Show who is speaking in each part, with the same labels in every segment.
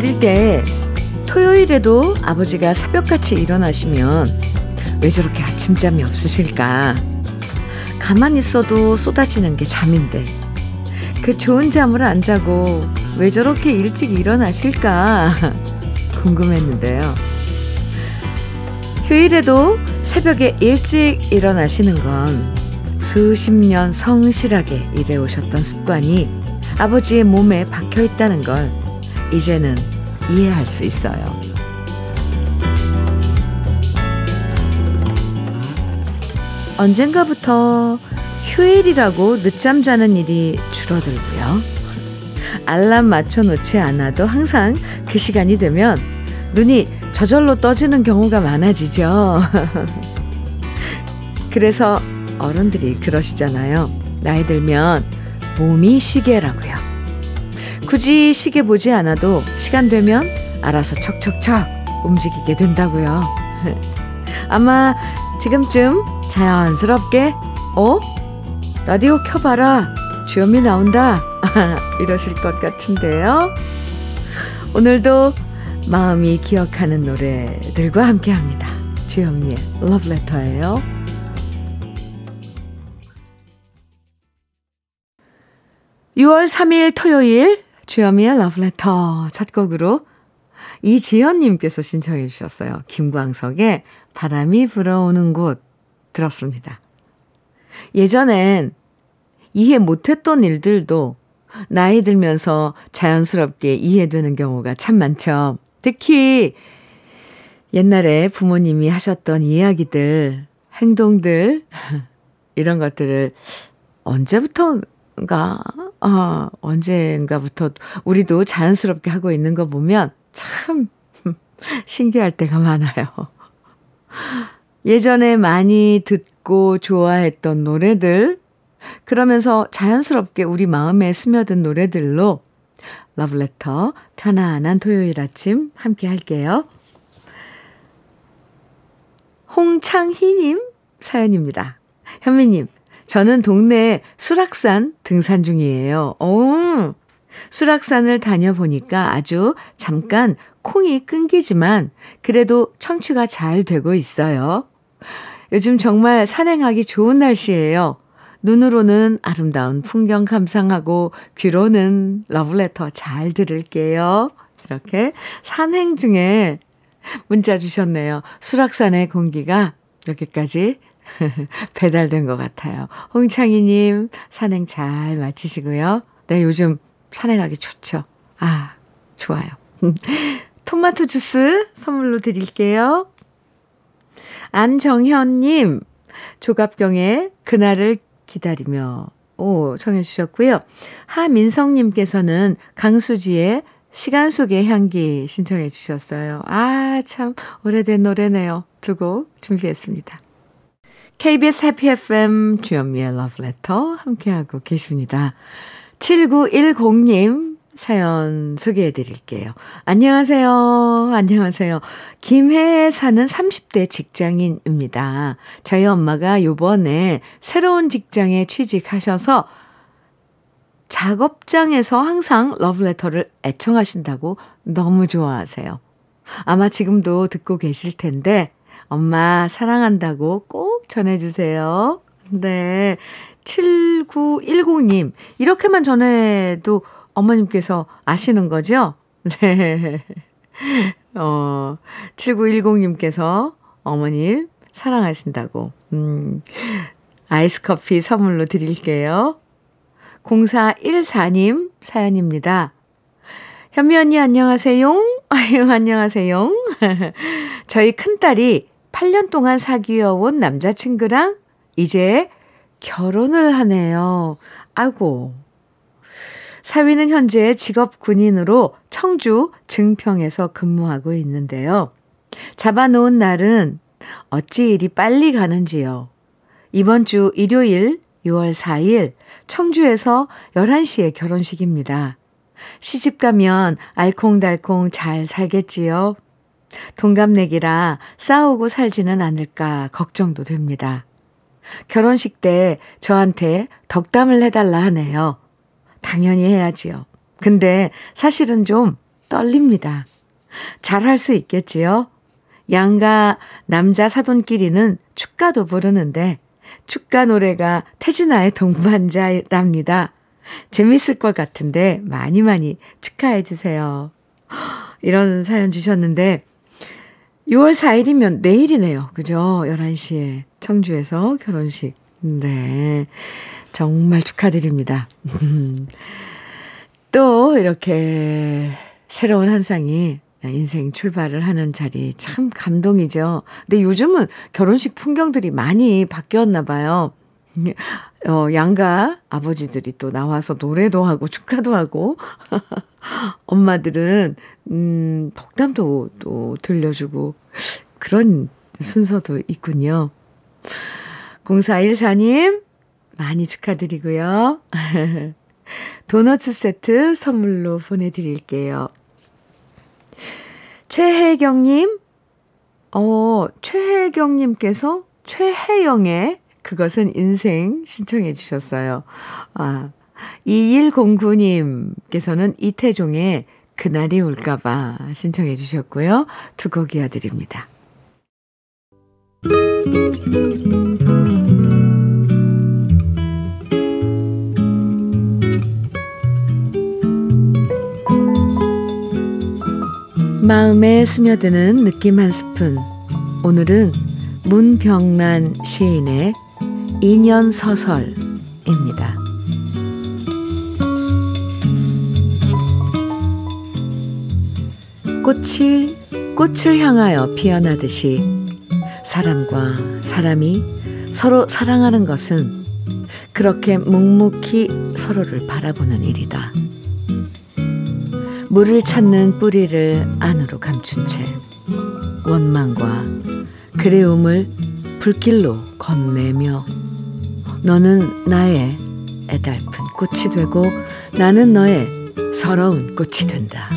Speaker 1: 어릴 때 토요일에도 아버지가 새벽같이 일어나시면 왜 저렇게 아침잠이 없으실까? 가만히 있어도 쏟아지는 게 잠인데 그 좋은 잠을 안 자고 왜 저렇게 일찍 일어나실까 궁금했는데요. 휴일에도 새벽에 일찍 일어나시는 건 수십 년 성실하게 일해오셨던 습관이 아버지의 몸에 박혀 있다는 걸 이제는 이해할 수 있어요. 언젠가부터 휴일이라고 늦잠 자는 일이 줄어들고요. 알람 맞춰 놓지 않아도 항상 그 시간이 되면 눈이 저절로 떠지는 경우가 많아지죠. 그래서 어른들이 그러시잖아요. 나이 들면 몸이 시계라고요. 굳이 시계 보지 않아도 시간 되면 알아서 척척척 움직이게 된다고요. 아마 지금쯤 자연스럽게 어? 라디오 켜봐라. 주현미 나온다. 이러실 것 같은데요. 오늘도 마음이 기억하는 노래들과 함께 합니다. 주현미의 러브레터예요. 6월 3일 토요일 주현미의 러브레터 첫 곡으로 이지연님께서 신청해 주셨어요. 김광석의 바람이 불어오는 곳 들었습니다. 예전엔 이해 못했던 일들도 나이 들면서 자연스럽게 이해되는 경우가 참 많죠. 특히 옛날에 부모님이 하셨던 이야기들, 행동들, 이런 것들을 언제부터인 가, 아, 언젠가부터 우리도 자연스럽게 하고 있는 거 보면 참 신기할 때가 많아요. 예전에 많이 듣고 좋아했던 노래들, 그러면서 자연스럽게 우리 마음에 스며든 노래들로 러브레터 편안한 토요일 아침 함께 할게요. 홍창희님 사연입니다. 현미님, 저는 동네 수락산 등산 중이에요. 오, 수락산을 다녀보니까 아주 잠깐 콩이 끊기지만 그래도 청취가 잘 되고 있어요. 요즘 정말 산행하기 좋은 날씨예요. 눈으로는 아름다운 풍경 감상하고 귀로는 러브레터 잘 들을게요. 이렇게 산행 중에 문자 주셨네요. 수락산의 공기가 여기까지 배달된 것 같아요. 홍창희님, 산행 잘 마치시고요. 네, 요즘 산행하기 좋죠. 아, 좋아요. 토마토 주스 선물로 드릴게요. 안정현님, 조갑경의 그날을 기다리며 오, 청해 주셨고요. 하민성님께서는 강수지의 시간 속의 향기 신청해 주셨어요. 아, 참, 오래된 노래네요. 두 곡 준비했습니다. KBS 해피 FM 주연미의 러브레터 함께하고 계십니다. 7910님 사연 소개해 드릴게요. 안녕하세요. 안녕하세요. 김해에 사는 30대 직장인입니다. 저희 엄마가 요번에 새로운 직장에 취직하셔서 작업장에서 항상 러브레터를 애청하신다고 너무 좋아하세요. 아마 지금도 듣고 계실 텐데, 엄마 사랑한다고 꼭 전해주세요. 네. 7910님, 이렇게만 전해도 어머님께서 아시는 거죠? 네. 어, 7910님께서 어머님 사랑하신다고, 음, 아이스 커피 선물로 드릴게요. 0414님 사연입니다. 현미 언니 안녕하세요. 아유, 안녕하세요. 저희 큰딸이 8년 동안 사귀어온 남자친구랑 이제 결혼을 하네요. 아고. 사위는 현재 직업 군인으로 청주 증평에서 근무하고 있는데요. 잡아놓은 날은 어찌 이리 빨리 가는지요. 이번 주 일요일 6월 4일 청주에서 11시에 결혼식입니다. 시집 가면 알콩달콩 잘 살겠지요. 동갑내기라 싸우고 살지는 않을까 걱정도 됩니다. 결혼식 때 저한테 덕담을 해달라 하네요. 당연히 해야지요. 근데 사실은 좀 떨립니다. 잘할 수 있겠지요? 양가 남자 사돈끼리는 축가도 부르는데 축가 노래가 태진아의 동반자랍니다. 재밌을 것 같은데 많이 많이 축하해 주세요. 이런 사연 주셨는데 6월 4일이면 내일이네요. 그죠? 11시에 청주에서 결혼식. 네. 정말 축하드립니다. 또 이렇게 새로운 한 쌍이 인생 출발을 하는 자리 참 감동이죠. 근데 요즘은 결혼식 풍경들이 많이 바뀌었나 봐요. 어, 양가 아버지들이 또 나와서 노래도 하고 축하도 하고 엄마들은 음, 덕담도 또 들려주고 그런 순서도 있군요. 0414님 많이 축하드리고요. 도너츠 세트 선물로 보내드릴게요. 최혜경님, 어, 최혜경님께서 최혜영의 그것은 인생 신청해 주셨어요. 아, 2109님께서는 이태종의 그날이 올까봐 신청해 주셨고요. 두 곡 이어드립니다. 마음에 스며드는 느낌 한 스푼. 오늘은 문병란 시인의 인연 서설입니다. 꽃이 꽃을 향하여 피어나듯이 사람과 사람이 서로 사랑하는 것은 그렇게 묵묵히 서로를 바라보는 일이다. 물을 찾는 뿌리를 안으로 감춘 채 원망과 그리움을 불길로 건네며 너는 나의 애달픈 꽃이 되고 나는 너의 서러운 꽃이 된다.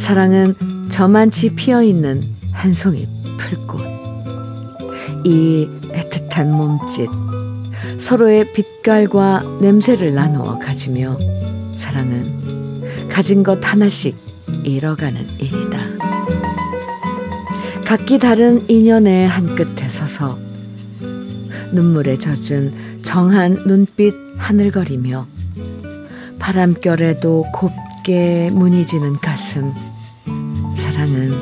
Speaker 1: 사랑은 저만치 피어 있는 한 송이 풀꽃. 이 애틋한 몸짓, 서로의 빛깔과 냄새를 나누어 가지며 사랑은 가진 것 하나씩 잃어가는 일이다. 각기 다른 인연의 한 끝에 서서 눈물에 젖은 정한 눈빛 하늘거리며 바람결에도 곱게 무늬지는 가슴. 사랑은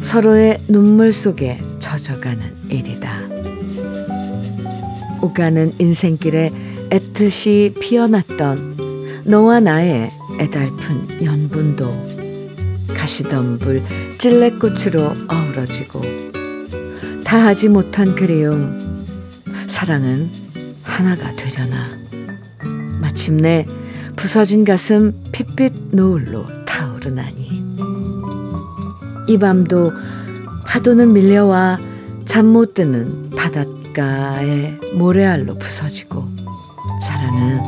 Speaker 1: 서로의 눈물 속에 젖어가는 일이다. 오가는 인생길에 애틋이 피어났던 너와 나의 애달픈 연분도 가시덤불 찔레꽃으로 어우러지고 다하지 못한 그리움. 사랑은 하나가 되려나? 마침내 부서진 가슴 핏빛 노을로 타오르나니 이 밤도 파도는 밀려와 잠 못 드는 바닷가의 모래알로 부서지고 사랑은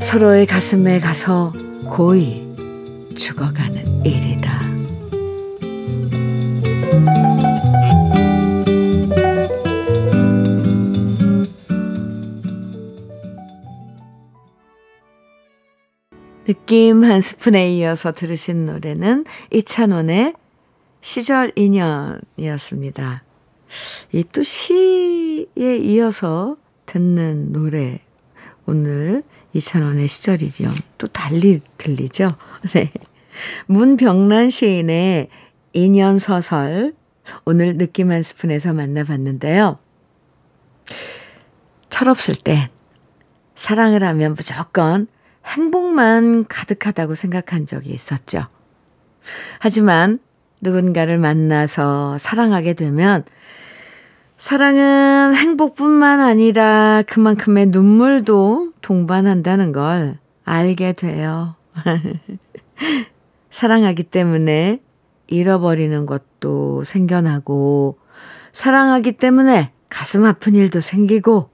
Speaker 1: 서로의 가슴에 가서 고이 죽어가는 일이다. 느낌 한 스푼에 이어서 들으신 노래는 이찬원의 시절 인연이었습니다. 이 또 시에 이어서 듣는 노래 오늘 이찬원의 시절이련 또 달리 들리죠? 네. 문병란 시인의 인연 서설 오늘 느낌 한 스푼에서 만나봤는데요. 철없을 때 사랑을 하면 무조건 행복만 가득하다고 생각한 적이 있었죠. 하지만 누군가를 만나서 사랑하게 되면 사랑은 행복뿐만 아니라 그만큼의 눈물도 동반한다는 걸 알게 돼요. 사랑하기 때문에 잃어버리는 것도 생겨나고, 사랑하기 때문에 가슴 아픈 일도 생기고,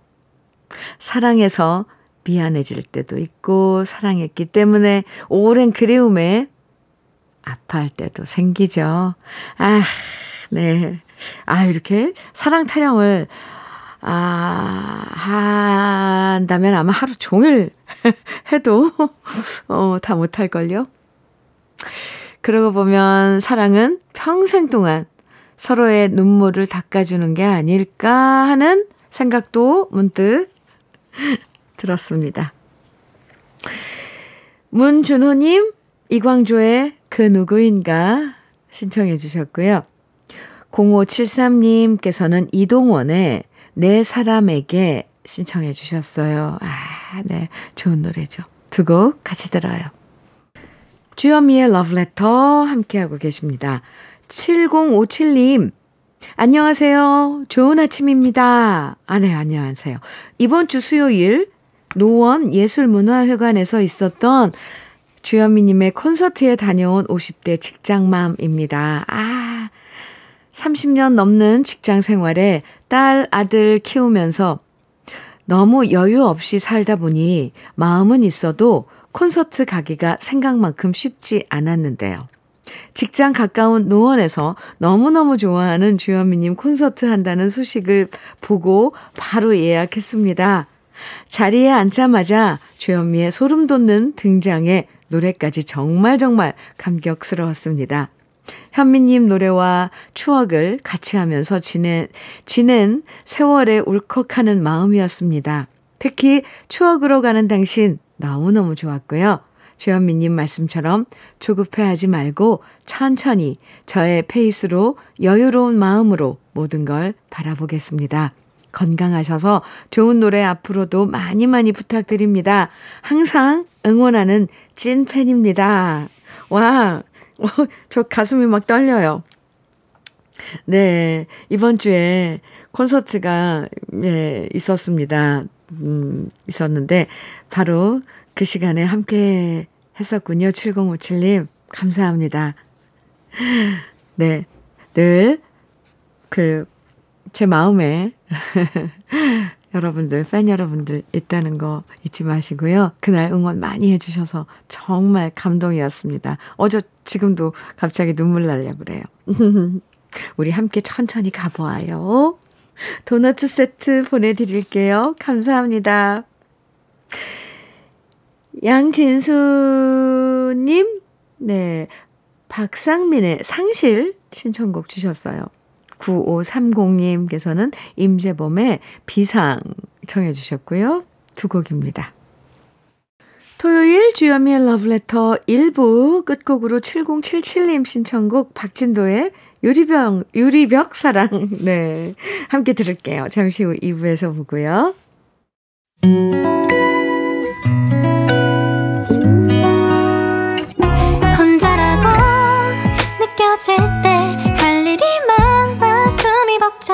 Speaker 1: 사랑해서 미안해질 때도 있고, 사랑했기 때문에 오랜 그리움에 아파할 때도 생기죠. 아, 네. 아, 이렇게 사랑 타령을 아, 한다면 아마 하루 종일 해도, 어, 다 못할 걸요? 그러고 보면 사랑은 평생 동안 서로의 눈물을 닦아주는 게 아닐까 하는 생각도 문득 들었습니다. 문준호님, 이광조의 그 누구인가 신청해 주셨고요. 0573님께서는 이동원의 내 사람에게 신청해 주셨어요. 아, 네. 좋은 노래죠. 두 곡 같이 들어요. 주현미의 러브레터 함께하고 계십니다. 7057님, 안녕하세요. 좋은 아침입니다. 아, 네, 안녕하세요. 이번 주 수요일 노원 예술문화회관에서 있었던 주현미님의 콘서트에 다녀온 50대 직장맘입니다. 아, 30년 넘는 직장 생활에 딸, 아들 키우면서 너무 여유 없이 살다 보니 마음은 있어도 콘서트 가기가 생각만큼 쉽지 않았는데요. 직장 가까운 노원에서 너무너무 좋아하는 주현미님 콘서트 한다는 소식을 보고 바로 예약했습니다. 자리에 앉자마자 주현미의 소름 돋는 등장에 노래까지 정말 정말 감격스러웠습니다. 현미님 노래와 추억을 같이 하면서 지낸, 지낸 세월에 울컥하는 마음이었습니다. 특히 추억으로 가는 당신 너무너무 좋았고요. 주현미님 말씀처럼 조급해하지 말고 천천히 저의 페이스로 여유로운 마음으로 모든 걸 바라보겠습니다. 건강하셔서 좋은 노래 앞으로도 많이 많이 부탁드립니다. 항상 응원하는 찐 팬입니다. 와, 어, 저 가슴이 막 떨려요. 네, 이번 주에 콘서트가, 예, 있었습니다. 음, 있었는데, 바로 그 시간에 함께 했었군요. 7057님, 감사합니다. 네, 늘, 그, 제 마음에 여러분들, 팬 여러분들 있다는 거 잊지 마시고요. 그날 응원 많이 해주셔서 정말 감동이었습니다. 어저 지금도 갑자기 눈물 날려 그래요. 우리 함께 천천히 가보아요. 도넛 세트 보내드릴게요. 감사합니다. 양진수님, 네. 박상민의 상실 신청곡 주셨어요. 9530님께서는 임재범의 비상 청해 주셨고요. 두 곡입니다. 토요일 주현미의 러브레터 1부 끝곡으로 7077님 신청곡 박진도의 유리병, 유리벽 사랑. 네. 함께 들을게요. 잠시 후 2부에서 보고요. 혼자라고 느껴질 때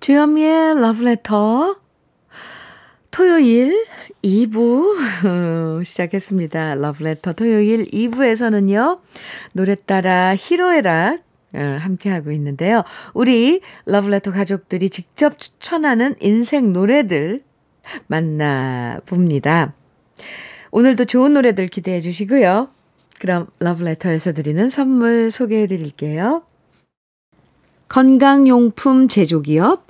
Speaker 1: 주현미의 러브레터 토요일 2부 시작했습니다. 러브레터 토요일 2부에서는요. 노래 따라 히로에락 어, 함께하고 있는데요. 우리 러브레터 가족들이 직접 추천하는 인생 노래들 만나봅니다. 오늘도 좋은 노래들 기대해 주시고요. 그럼 러브레터에서 드리는 선물 소개해 드릴게요. 건강용품 제조기업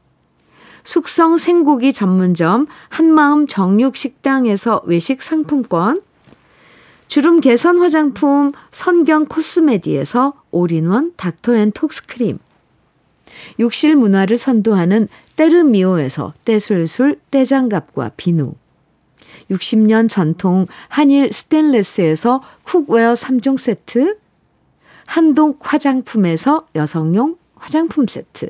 Speaker 1: 숙성 생고기 전문점 한마음 정육식당에서 외식 상품권 주름 개선 화장품 선경 코스메디에서 올인원 닥터앤톡스크림 욕실 문화를 선도하는 때르미오에서 떼술술 떼장갑과 비누 60년 전통 한일 스텐레스에서 cookware 3종 세트 한독 화장품에서 여성용 화장품 세트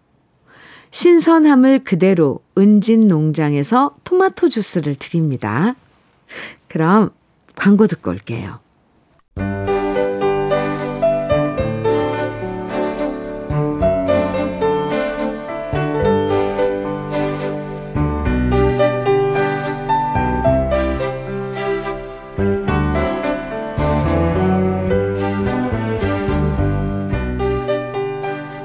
Speaker 1: 신선함을 그대로 은진 농장에서 토마토 주스를 드립니다. 그럼 광고 듣고 올게요.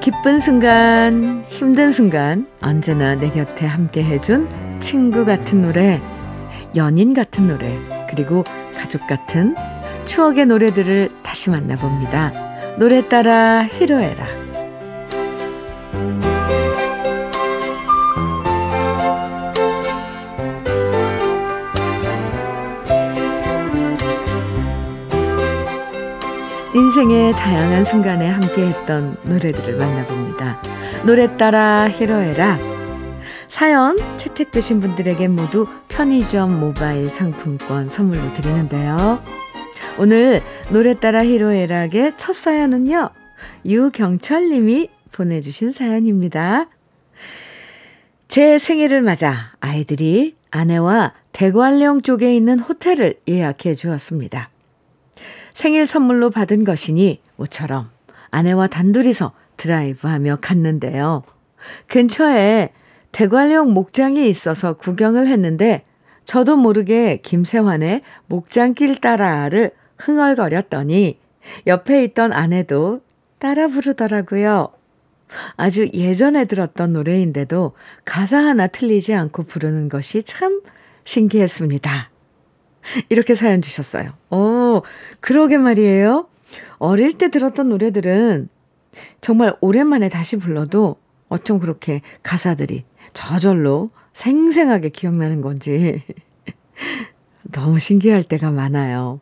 Speaker 1: 기쁜 순간, 힘든 순간, 언제나 내 곁에 함께 해준 친구 같은 노래, 연인 같은 노래, 그리고 가족 같은 추억의 노래들을 다시 만나봅니다. 노래 따라 히로에라. 인생의 다양한 순간에 함께했던 노래들을 만나봅니다. 노래 따라 히로에락. 사연 채택되신 분들에게 모두 편의점 모바일 상품권 선물로 드리는데요. 오늘 노래 따라 히로에락의 첫 사연은요. 유경철 님이 보내주신 사연입니다. 제 생일을 맞아 아이들이 아내와 대관령 쪽에 있는 호텔을 예약해 주었습니다. 생일 선물로 받은 것이니 모처럼 아내와 단둘이서 드라이브하며 갔는데요. 근처에 대관령 목장이 있어서 구경을 했는데 저도 모르게 김세환의 목장길 따라를 흥얼거렸더니 옆에 있던 아내도 따라 부르더라고요. 아주 예전에 들었던 노래인데도 가사 하나 틀리지 않고 부르는 것이 참 신기했습니다. 이렇게 사연 주셨어요. 오, 그러게 말이에요. 어릴 때 들었던 노래들은 정말 오랜만에 다시 불러도 어쩜 그렇게 가사들이 저절로 생생하게 기억나는 건지 너무 신기할 때가 많아요.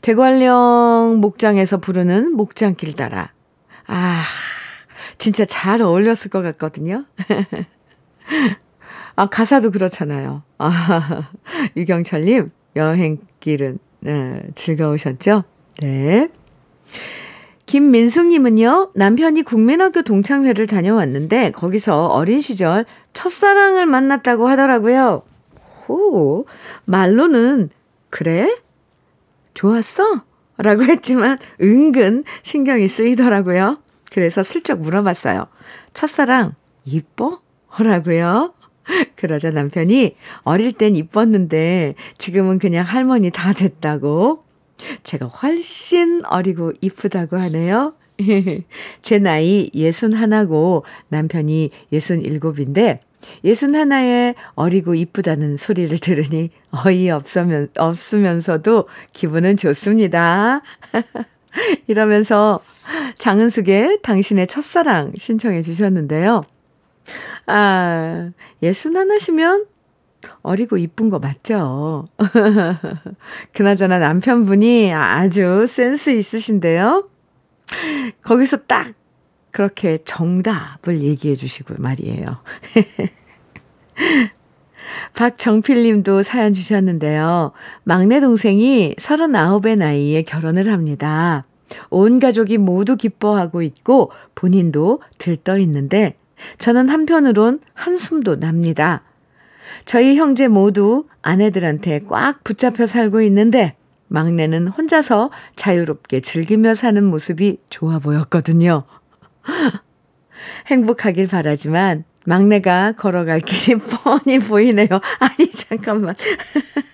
Speaker 1: 대관령 목장에서 부르는 목장길 따라. 아, 진짜 잘 어울렸을 것 같거든요. 아, 가사도 그렇잖아요. 아, 유경철님, 여행길은 네, 즐거우셨죠? 네. 김민숙님은요, 남편이 국민학교 동창회를 다녀왔는데, 거기서 어린 시절 첫사랑을 만났다고 하더라고요. 호, 말로는, 그래? 좋았어? 라고 했지만, 은근 신경이 쓰이더라고요. 그래서 슬쩍 물어봤어요. 첫사랑, 이뻐? 라고요. 그러자 남편이 어릴 땐 이뻤는데 지금은 그냥 할머니 다 됐다고. 제가 훨씬 어리고 이쁘다고 하네요. 제 나이 예순 하나고 남편이 예순 일곱인데 예순 하나에 어리고 이쁘다는 소리를 들으니 어이 없으면, 없으면서도 기분은 좋습니다. 이러면서 장은숙의 당신의 첫사랑 신청해 주셨는데요. 아, 예순 하나시면 어리고 이쁜 거 맞죠? 그나저나 남편분이 아주 센스 있으신데요? 거기서 딱 그렇게 정답을 얘기해 주시고 말이에요. 박정필 님도 사연 주셨는데요. 막내 동생이 39의 나이에 결혼을 합니다. 온 가족이 모두 기뻐하고 있고 본인도 들떠 있는데 저는 한편으론 한숨도 납니다. 저희 형제 모두 아내들한테 꽉 붙잡혀 살고 있는데 막내는 혼자서 자유롭게 즐기며 사는 모습이 좋아 보였거든요. 행복하길 바라지만 막내가 걸어갈 길이 뻔히 보이네요. 아니, 잠깐만.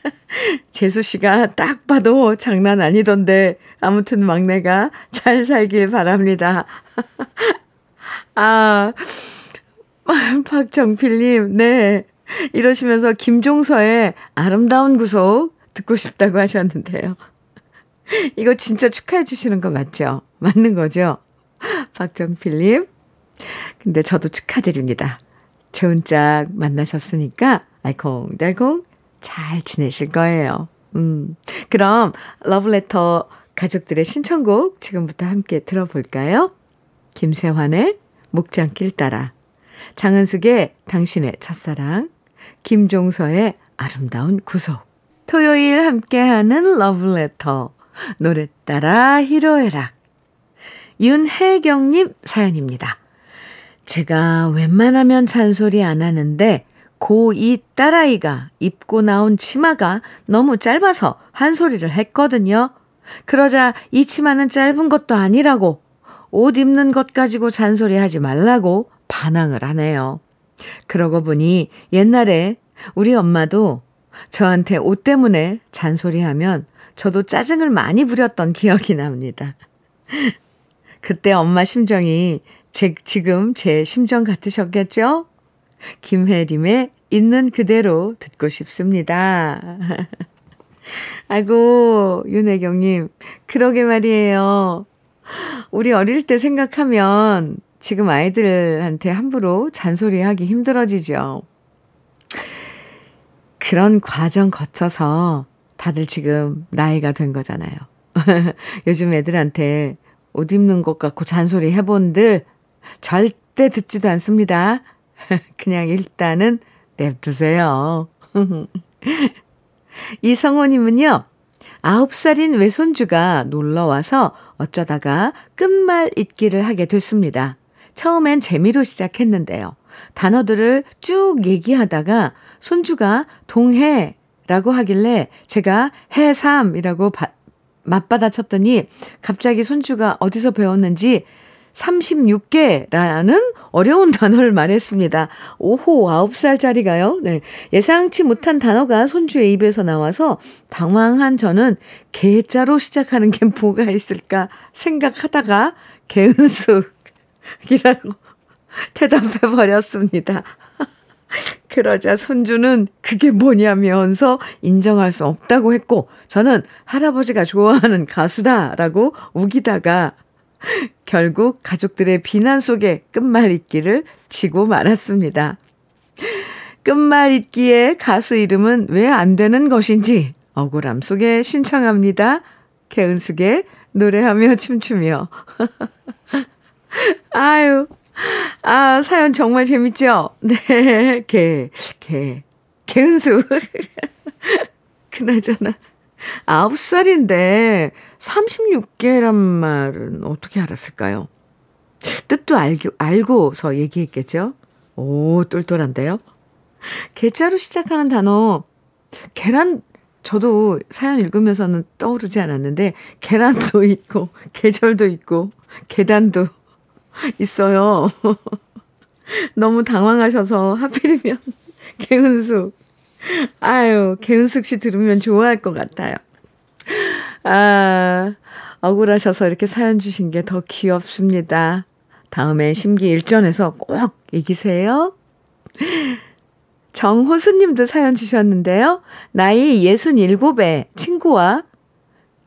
Speaker 1: 재수 씨가 딱 봐도 장난 아니던데. 아무튼 막내가 잘 살길 바랍니다. 아, 박정필님, 네. 이러시면서 김종서의 아름다운 구속 듣고 싶다고 하셨는데요. 이거 진짜 축하해 주시는 거 맞죠? 맞는 거죠? 박정필님. 근데 저도 축하드립니다. 좋은 짝 만나셨으니까 알콩달콩 잘 지내실 거예요. 음. 그럼 러브레터 가족들의 신청곡 지금부터 함께 들어볼까요? 김세환의 목장길 따라 장은숙의 당신의 첫사랑 김종서의 아름다운 구속 토요일 함께하는 러브레터 노래 따라 히로에락 윤혜경님 사연입니다. 제가 웬만하면 잔소리 안 하는데 고2 딸아이가 입고 나온 치마가 너무 짧아서 한 소리를 했거든요. 그러자 이 치마는 짧은 것도 아니라고 옷 입는 것 가지고 잔소리 하지 말라고 반항을 하네요. 그러고 보니 옛날에 우리 엄마도 저한테 옷 때문에 잔소리하면 저도 짜증을 많이 부렸던 기억이 납니다. 그때 엄마 심정이 제, 지금 제 심정 같으셨겠죠? 김혜림의 있는 그대로 듣고 싶습니다. 아이고, 윤혜경님, 그러게 말이에요. 우리 어릴 때 생각하면 지금 아이들한테 함부로 잔소리하기 힘들어지죠. 그런 과정 거쳐서 다들 지금 나이가 된 거잖아요. 요즘 애들한테 옷 입는 것 같고 잔소리 해본들 절대 듣지도 않습니다. 그냥 일단은 냅두세요. 이성호님은요, 아홉 살인 외손주가 놀러 와서 어쩌다가 끝말 잇기를 하게 됐습니다. 처음엔 재미로 시작했는데요. 단어들을 쭉 얘기하다가 손주가 동해라고 하길래 제가 해삼이라고 맞받아쳤더니 갑자기 손주가 어디서 배웠는지 36개라는 어려운 단어를 말했습니다. 오호, 9살짜리가요? 네. 예상치 못한 단어가 손주의 입에서 나와서 당황한 저는 개자로 시작하는 게 뭐가 있을까 생각하다가 개은숙 이라고 대답해 버렸습니다. 그러자 손주는 그게 뭐냐면서 인정할 수 없다고 했고 저는 할아버지가 좋아하는 가수다라고 우기다가 결국 가족들의 비난 속에 끝말잇기를 치고 말았습니다. 끝말잇기의 가수 이름은 왜 안 되는 것인지 억울함 속에 신청합니다. 개은숙의 노래하며 춤추며. 아유, 아, 사연 정말 재밌죠? 네, 개, 개, 개은숙. 그나저나. 아홉 살인데 36개란 말은 어떻게 알았을까요? 뜻도 알고, 알고서 얘기했겠죠? 오, 똘똘한데요? 개자로 시작하는 단어, 계란, 저도 사연 읽으면서는 떠오르지 않았는데, 계란도 있고, 계절도 있고, 계단도 있어요. 너무 당황하셔서 하필이면 개운숙 아유, 개은숙 씨 들으면 좋아할 것 같아요. 아, 억울하셔서 이렇게 사연 주신 게 더 귀엽습니다. 다음에 심기일전에서 꼭 이기세요. 정호수 님도 사연 주셨는데요. 나이 67에 친구와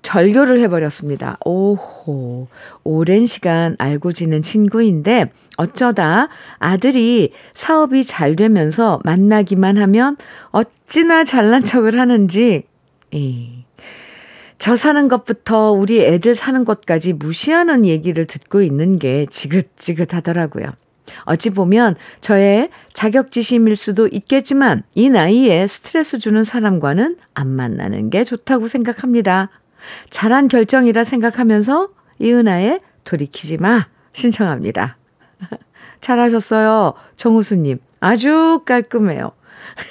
Speaker 1: 절교를 해버렸습니다. 오호. 오랜 시간 알고 지낸 친구인데 어쩌다 아들이 사업이 잘 되면서 만나기만 하면 어찌나 잘난 척을 하는지, 이, 저 사는 것부터 우리 애들 사는 것까지 무시하는 얘기를 듣고 있는 게 지긋지긋하더라고요. 어찌 보면 저의 자격지심일 수도 있겠지만 이 나이에 스트레스 주는 사람과는 안 만나는 게 좋다고 생각합니다. 잘한 결정이라 생각하면서 이은아의 돌이키지 마 신청합니다. 잘하셨어요. 정우수님, 아주 깔끔해요.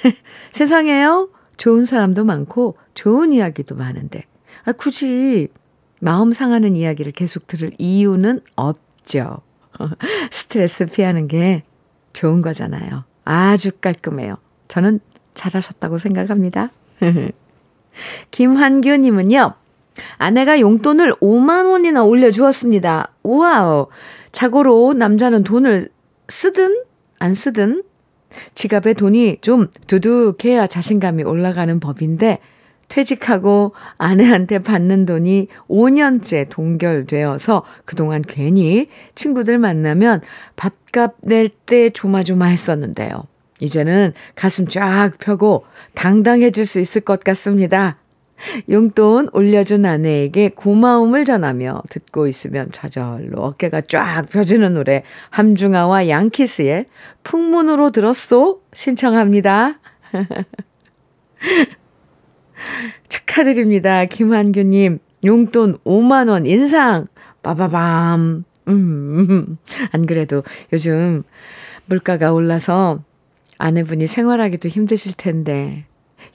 Speaker 1: 세상에요? 좋은 사람도 많고, 좋은 이야기도 많은데, 아, 굳이 마음 상하는 이야기를 계속 들을 이유는 없죠. 스트레스 피하는 게 좋은 거잖아요. 아주 깔끔해요. 저는 잘하셨다고 생각합니다. 김환규님은요, 아내가 용돈을 5만 원이나 올려주었습니다. 우와우. 자고로 남자는 돈을 쓰든 안 쓰든 지갑에 돈이 좀 두둑해야 자신감이 올라가는 법인데 퇴직하고 아내한테 받는 돈이 5년째 동결되어서 그동안 괜히 친구들 만나면 밥값 낼 때 조마조마했었는데요. 이제는 가슴 쫙 펴고 당당해질 수 있을 것 같습니다. 용돈 올려준 아내에게 고마움을 전하며 듣고 있으면 저절로 어깨가 쫙 펴지는 노래 함중아와 양키스의 풍문으로 들었소 신청합니다. 축하드립니다. 김한규님 용돈 5만 원 인상 빠바밤 음, 안 그래도 요즘 물가가 올라서 아내분이 생활하기도 힘드실 텐데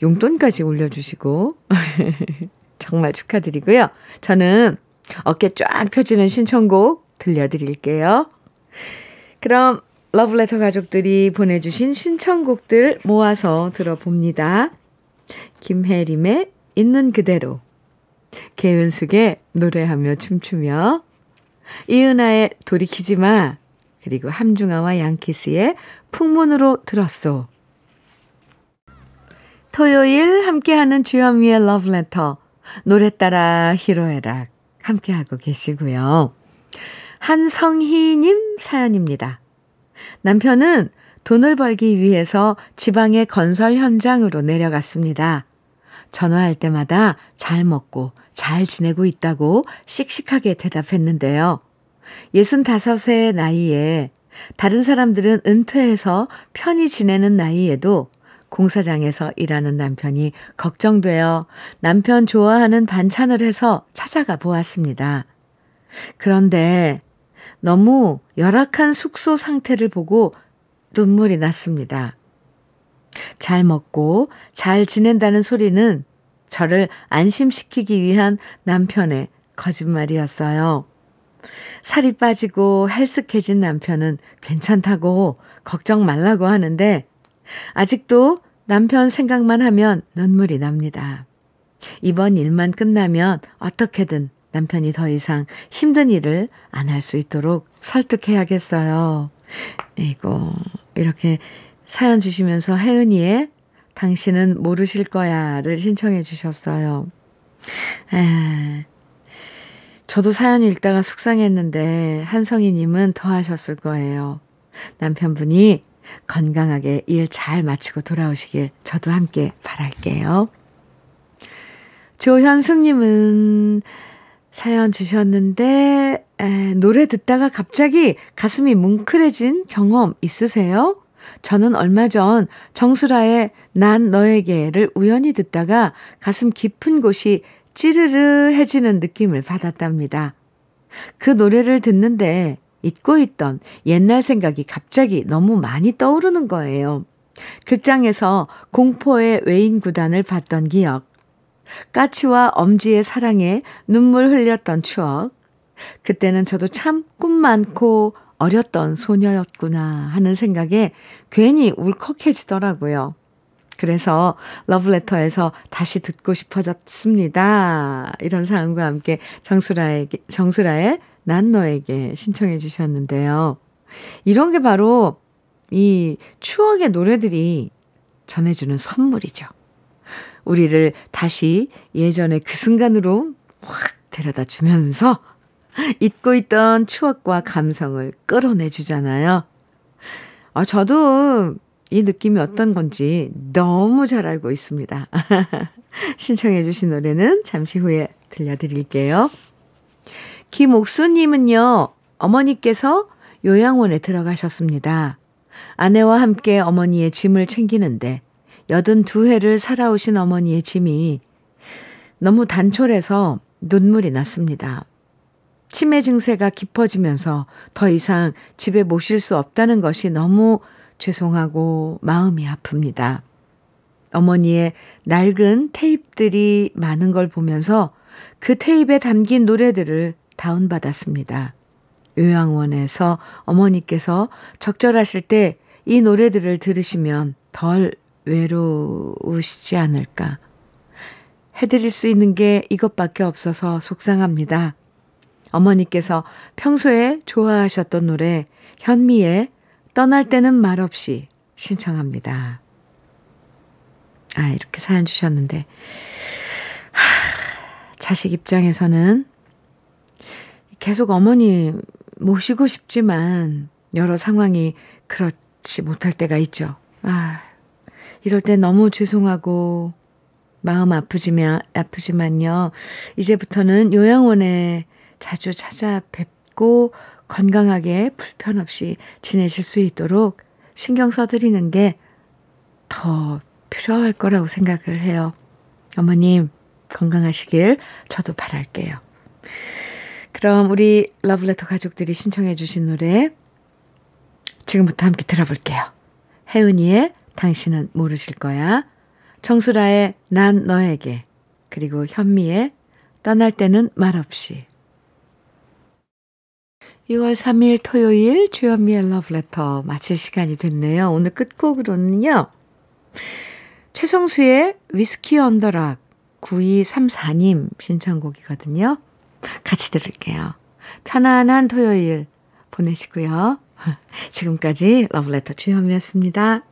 Speaker 1: 용돈까지 올려주시고 정말 축하드리고요. 저는 어깨 쫙 펴지는 신청곡 들려드릴게요. 그럼 러브레터 가족들이 보내주신 신청곡들 모아서 들어봅니다. 김혜림의 있는 그대로 개은숙의 노래하며 춤추며 이은아의 돌이키지 마 그리고 함중아와 양키스의 풍문으로 들었소 토요일 함께하는 주현미의 러브레터 노래 따라 히로에락 함께하고 계시고요. 한성희님 사연입니다. 남편은 돈을 벌기 위해서 지방의 건설 현장으로 내려갔습니다. 전화할 때마다 잘 먹고 잘 지내고 있다고 씩씩하게 대답했는데요. 65세 나이에 다른 사람들은 은퇴해서 편히 지내는 나이에도 공사장에서 일하는 남편이 걱정되어 남편 좋아하는 반찬을 해서 찾아가 보았습니다. 그런데 너무 열악한 숙소 상태를 보고 눈물이 났습니다. 잘 먹고 잘 지낸다는 소리는 저를 안심시키기 위한 남편의 거짓말이었어요. 살이 빠지고 헬쓱해진 남편은 괜찮다고 걱정 말라고 하는데 아직도 남편 생각만 하면 눈물이 납니다. 이번 일만 끝나면 어떻게든 남편이 더 이상 힘든 일을 안 할 수 있도록 설득해야겠어요. 이고 이렇게 사연 주시면서 혜은이의 당신은 모르실 거야를 신청해 주셨어요. 에, 저도 사연 읽다가 속상했는데 한성희님은 더 하셨을 거예요. 남편분이 건강하게 일 잘 마치고 돌아오시길 저도 함께 바랄게요. 조현숙님은 사연 주셨는데, 에, 노래 듣다가 갑자기 가슴이 뭉클해진 경험 있으세요? 저는 얼마 전 정수라의 난 너에게를 우연히 듣다가 가슴 깊은 곳이 찌르르해지는 느낌을 받았답니다. 그 노래를 듣는데 잊고 있던 옛날 생각이 갑자기 너무 많이 떠오르는 거예요. 극장에서 공포의 외인 구단을 봤던 기억, 까치와 엄지의 사랑에 눈물 흘렸던 추억, 그때는 저도 참 꿈 많고 어렸던 소녀였구나 하는 생각에 괜히 울컥해지더라고요. 그래서 러브레터에서 다시 듣고 싶어졌습니다. 이런 사연과 함께 정수라에게, 정수라의 난 너에게 신청해 주셨는데요. 이런 게 바로 이 추억의 노래들이 전해주는 선물이죠. 우리를 다시 예전의 그 순간으로 확 데려다 주면서 잊고 있던 추억과 감성을 끌어내 주잖아요. 아, 저도 이 느낌이 어떤 건지 너무 잘 알고 있습니다. 신청해 주신 노래는 잠시 후에 들려드릴게요. 김옥수님은요, 어머니께서 요양원에 들어가셨습니다. 아내와 함께 어머니의 짐을 챙기는데, 82회를 살아오신 어머니의 짐이 너무 단촐해서 눈물이 났습니다. 치매 증세가 깊어지면서 더 이상 집에 모실 수 없다는 것이 너무 죄송하고 마음이 아픕니다. 어머니의 낡은 테이프들이 많은 걸 보면서 그 테이프에 담긴 노래들을 다운받았습니다. 요양원에서 어머니께서 적절하실 때 이 노래들을 들으시면 덜 외로우시지 않을까. 해드릴 수 있는 게 이것밖에 없어서 속상합니다. 어머니께서 평소에 좋아하셨던 노래 현미의 떠날 때는 말없이 신청합니다. 아, 이렇게 사연 주셨는데. 하, 자식 입장에서는 계속 어머니 모시고 싶지만 여러 상황이 그렇지 못할 때가 있죠. 아, 이럴 때 너무 죄송하고 마음 아프지만, 아프지만요. 이제부터는 요양원에 자주 찾아뵙고 건강하게 불편 없이 지내실 수 있도록 신경 써드리는 게 더 필요할 거라고 생각을 해요. 어머님, 건강하시길 저도 바랄게요. 그럼 우리 러브레터 가족들이 신청해 주신 노래 지금부터 함께 들어볼게요. 혜은이의 당신은 모르실 거야. 정수라의 난 너에게 그리고 현미의 떠날 때는 말없이 6월 3일 토요일 주현미의 러브레터 마칠 시간이 됐네요. 오늘 끝곡으로는요. 최성수의 위스키 언더락 9234님 신청곡이거든요. 같이 들을게요. 편안한 토요일 보내시고요. 지금까지 러브레터 주현미였습니다.